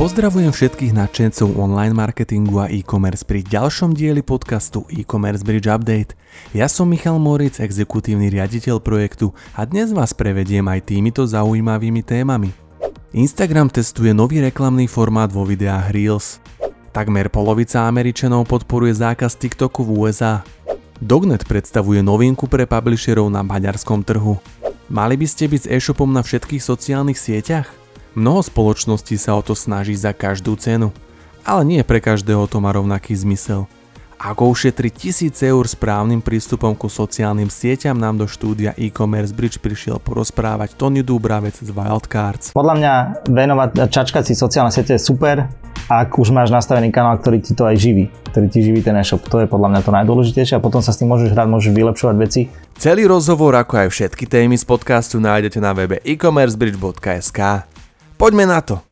Pozdravujem všetkých nadšencov online marketingu a e-commerce pri ďalšom dieli podcastu e-commerce Bridge Update. Ja som Michal Moric, exekutívny riaditeľ projektu a dnes vás prevediem aj týmito zaujímavými témami. Instagram testuje nový reklamný formát vo videách Reels. Takmer polovica Američanov podporuje zákaz TikToku v USA. Dognet predstavuje novinku pre publisherov na maďarskom trhu. Mali by ste byť s e-shopom na všetkých sociálnych sieťach? Mnoho spoločností sa o to snaží za každú cenu, ale nie pre každého to má rovnaký zmysel. Ako ušetriť tisíce eur správnym prístupom ku sociálnym sieťam nám do štúdia e-commerce bridge prišiel porozprávať Tony Dúbravec z Wildcards. Podľa mňa venovať, čačkať si sociálne siete je super, ak už máš nastavený kanál, ktorý ti to aj živí, ktorý ti živí ten e-shop. To je podľa mňa to najdôležitejšie a potom sa s tým môžeš hrať, môžeš vylepšovať veci. Celý rozhovor ako aj všetky témy z podcastu nájdete na webe e-commercebridge.sk. Poďme na to!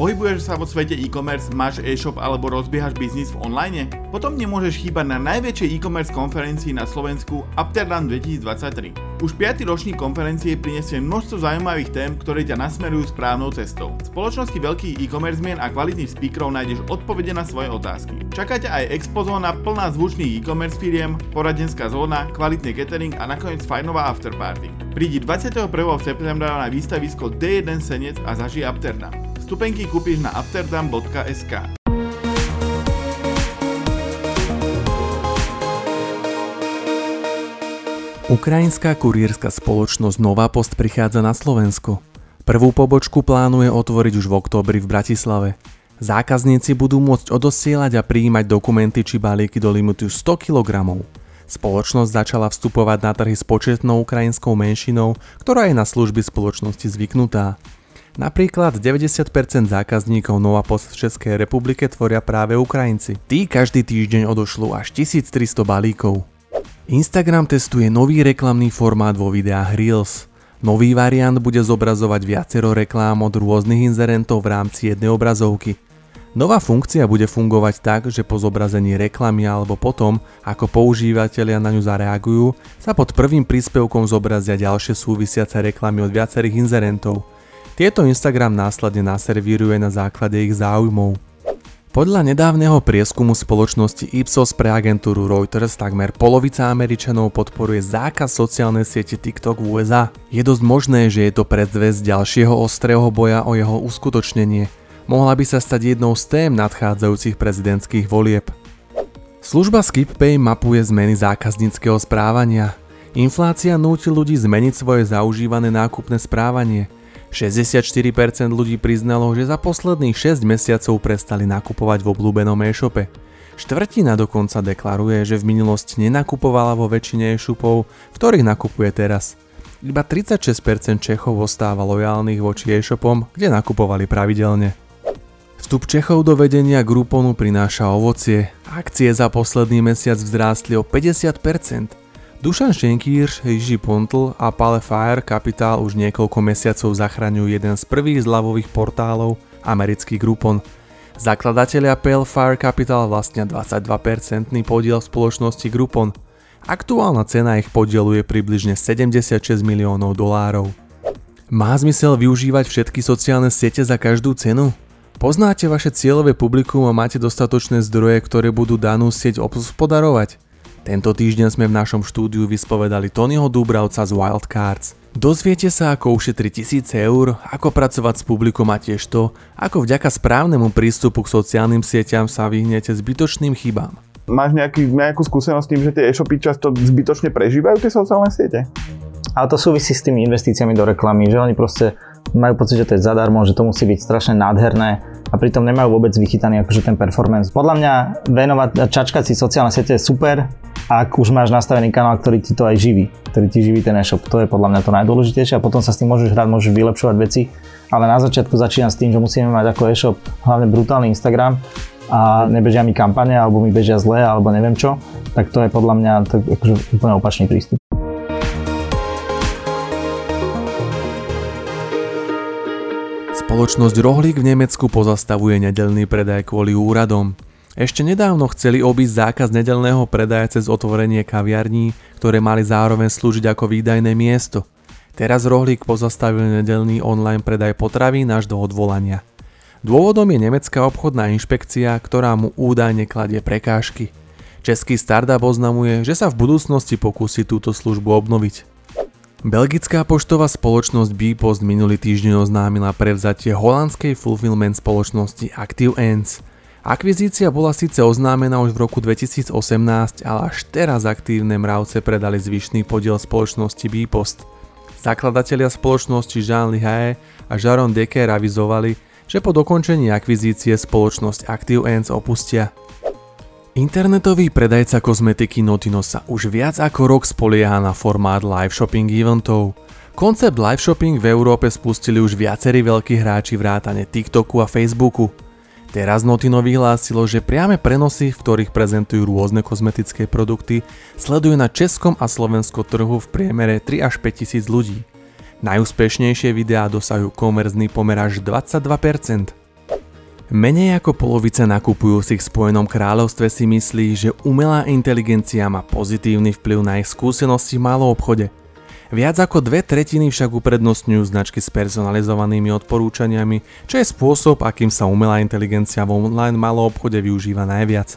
Pohybuješ sa vo svete e-commerce, máš e-shop alebo rozbiehaš biznis v online? Potom nemôžeš chýbať na najväčšej e-commerce konferencii na Slovensku Amsterdam 2023. Už 5. ročník konferencie prinesie množstvo zaujímavých tém, ktoré ťa nasmerujú správnou cestou. V spoločnosti veľkých e-commerce mien a kvalitných speakerov nájdeš odpovede na svoje otázky. Čakáte aj expozóna plná zvučných e-commerce firiem, poradenská zóna, kvalitný catering a nakoniec fajnová afterparty. Prídi 21. septembra na výstavisko D1 Senec a zažij Amsterdam. Vstupenky kúpiš na amsterdam.sk. Ukrajinská kurierská spoločnosť Nová Post prichádza na Slovensko. Prvú pobočku plánuje otvoriť už v októbri v Bratislave. Zákazníci budú môcť odosielať a prijímať dokumenty či balíky do limitu 100 kg. Spoločnosť začala vstupovať na trhy s početnou ukrajinskou menšinou, ktorá je na služby spoločnosti zvyknutá. Napríklad 90% zákazníkov Nova Post v Českej republike tvoria práve Ukrajinci. Tí každý týždeň odošľú až 1300 balíkov. Instagram testuje nový reklamný formát vo videách Reels. Nový variant bude zobrazovať viacero reklám od rôznych inzerentov v rámci jednej obrazovky. Nová funkcia bude fungovať tak, že po zobrazení reklamy alebo potom, ako používateľia na ňu zareagujú, sa pod prvým príspevkom zobrazia ďalšie súvisiace reklamy od viacerých inzerentov – tieto Instagram následne naservíruje na základe ich záujmov. Podľa nedávneho prieskumu spoločnosti Ipsos pre agentúru Reuters takmer polovica Američanov podporuje zákaz sociálnej siete TikTok v USA. Je dosť možné, že je to predzvesť ďalšieho ostrého boja o jeho uskutočnenie. Mohla by sa stať jednou z tém nadchádzajúcich prezidentských volieb. Služba SkipPay mapuje zmeny zákazníckého správania. Inflácia núti ľudí zmeniť svoje zaužívané nákupné správanie – 64% ľudí priznalo, že za posledných 6 mesiacov prestali nakupovať v obľúbenom e-shope. Štvrtina dokonca deklaruje, že v minulosti nenakupovala vo väčšine e-shopov, v ktorých nakupuje teraz. Iba 36% Čechov ostáva lojálnych voči e-shopom, kde nakupovali pravidelne. Vstup Čechov do vedenia Grouponu prináša ovocie. Akcie za posledný mesiac vzrástli o 50%. Dušan Šenkýrš, Jiži Pontl a Pale Fire Capital už niekoľko mesiacov zachraňujú jeden z prvých zľavových portálov, americký Groupon. Zakladatelia Pale Fire Capital vlastnia 22% podiel spoločnosti Groupon. Aktuálna cena ich podielu je približne 76 miliónov dolárov. Má zmysel využívať všetky sociálne siete za každú cenu? Poznáte vaše cieľové publikum a máte dostatočné zdroje, ktoré budú danú sieť obspodarovať? Tento týždeň sme v našom štúdiu vyspovedali Tonyho Dúbravca z Wildcards. Dozviete sa, ako ušetriť tisíce eur, ako pracovať s publikom a tiež to, ako vďaka správnemu prístupu k sociálnym sieťam sa vyhnete zbytočným chybám. Máš nejaký, nejakú skúsenosť s tým, že tie e-shopy často zbytočne prežívajú tie sociálne siete? Ale to súvisí s tými investíciami do reklamy, že oni proste majú pocit, že to je zadarmo, že to musí byť strašne nádherné a pritom nemajú vôbec vychytaný akože ten performance. Podľa mňa venovať, čačkať si sociálne siete je super, ak už máš nastavený kanál, ktorý ti to aj živí, ktorý ti živí ten e-shop. To je podľa mňa to najdôležitejšie a potom sa s tým môžeš hrať, môžeš vylepšovať veci, ale na začiatku začína s tým, že musíme mať ako e-shop hlavne brutálny Instagram a nebežia mi kampane alebo mi bežia zle alebo neviem čo, tak to je podľa mňa tak akože úplne opačný prístup. Spoločnosť Rohlík v Nemecku pozastavuje nedelný predaj kvôli úradom. Ešte nedávno chceli obísť zákaz nedelného predaja cez otvorenie kaviarní, ktoré mali zároveň slúžiť ako výdajné miesto. Teraz Rohlík pozastavil nedelný online predaj potravín až do odvolania. Dôvodom je nemecká obchodná inšpekcia, ktorá mu údajne kladie prekážky. Český startup oznamuje, že sa v budúcnosti pokúsi túto službu obnoviť. Belgická poštová spoločnosť Bpost minulý týždeň oznámila prevzatie holandskej fulfillment spoločnosti Active Ends. Akvizícia bola síce oznámená už v roku 2018, ale až teraz aktívne mravce predali zvyšný podiel spoločnosti Bpost. Zakladatelia spoločnosti Jean Lihae a Jaron Decker avizovali, že po dokončení akvizície spoločnosť Active Ends opustia. Internetový predajca kozmetiky Notino sa už viac ako rok spolieha na formát live shopping eventov. Koncept live shopping v Európe spustili už viacerí veľkí hráči vrátane TikToku a Facebooku. Teraz Notino vyhlásilo, že priame prenosy, v ktorých prezentujú rôzne kozmetické produkty, sledujú na českom a slovenskom trhu v priemere 3 až 5 tisíc ľudí. Najúspešnejšie videá dosahujú komerzný pomer až 22%. Menej ako polovica nakupujúcich v Spojenom kráľovstve si myslí, že umelá inteligencia má pozitívny vplyv na ich skúsenosti v malom obchode. Viac ako dve tretiny však uprednostňujú značky s personalizovanými odporúčaniami, čo je spôsob, akým sa umelá inteligencia v online malom obchode využíva najviac.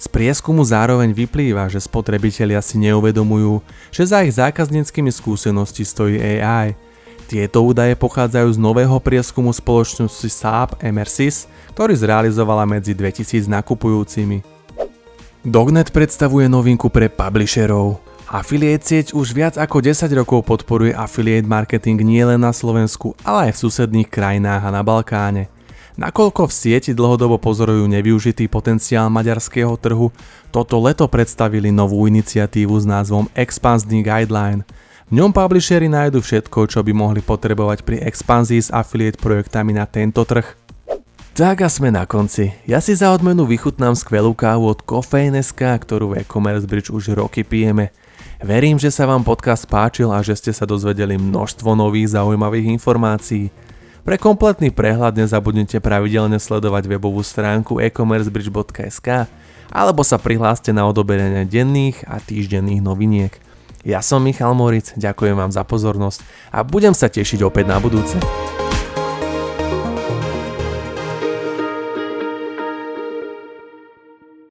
Z prieskumu zároveň vyplýva, že spotrebitelia si neuvedomujú, že za ich zákazníckými skúsenosti stojí AI – tieto údaje pochádzajú z nového prieskumu spoločnosti Saab Emersys, ktorý zrealizovala medzi 2000 nakupujúcimi. Dognet predstavuje novinku pre publisherov. Affiliate sieť už viac ako 10 rokov podporuje affiliate marketing nielen na Slovensku, ale aj v susedných krajinách a na Balkáne. Nakoľko v sieti dlhodobo pozorujú nevyužitý potenciál maďarského trhu, toto leto predstavili novú iniciatívu s názvom Expansný Guideline – v ňom publishery nájdu všetko, čo by mohli potrebovať pri expanzii s affiliate projektami na tento trh. Tak a sme na konci. Ja si za odmenu vychutnám skvelú kávu od Kofein.sk, ktorú v e-commerce bridge už roky pijeme. Verím, že sa vám podcast páčil a že ste sa dozvedeli množstvo nových zaujímavých informácií. Pre kompletný prehľad nezabudnite pravidelne sledovať webovú stránku e-commercebridge.sk alebo sa prihláste na odoberenie denných a týždenných noviniek. Ja som Michal Moric, ďakujem vám za pozornosť a budem sa tešiť opäť na budúce.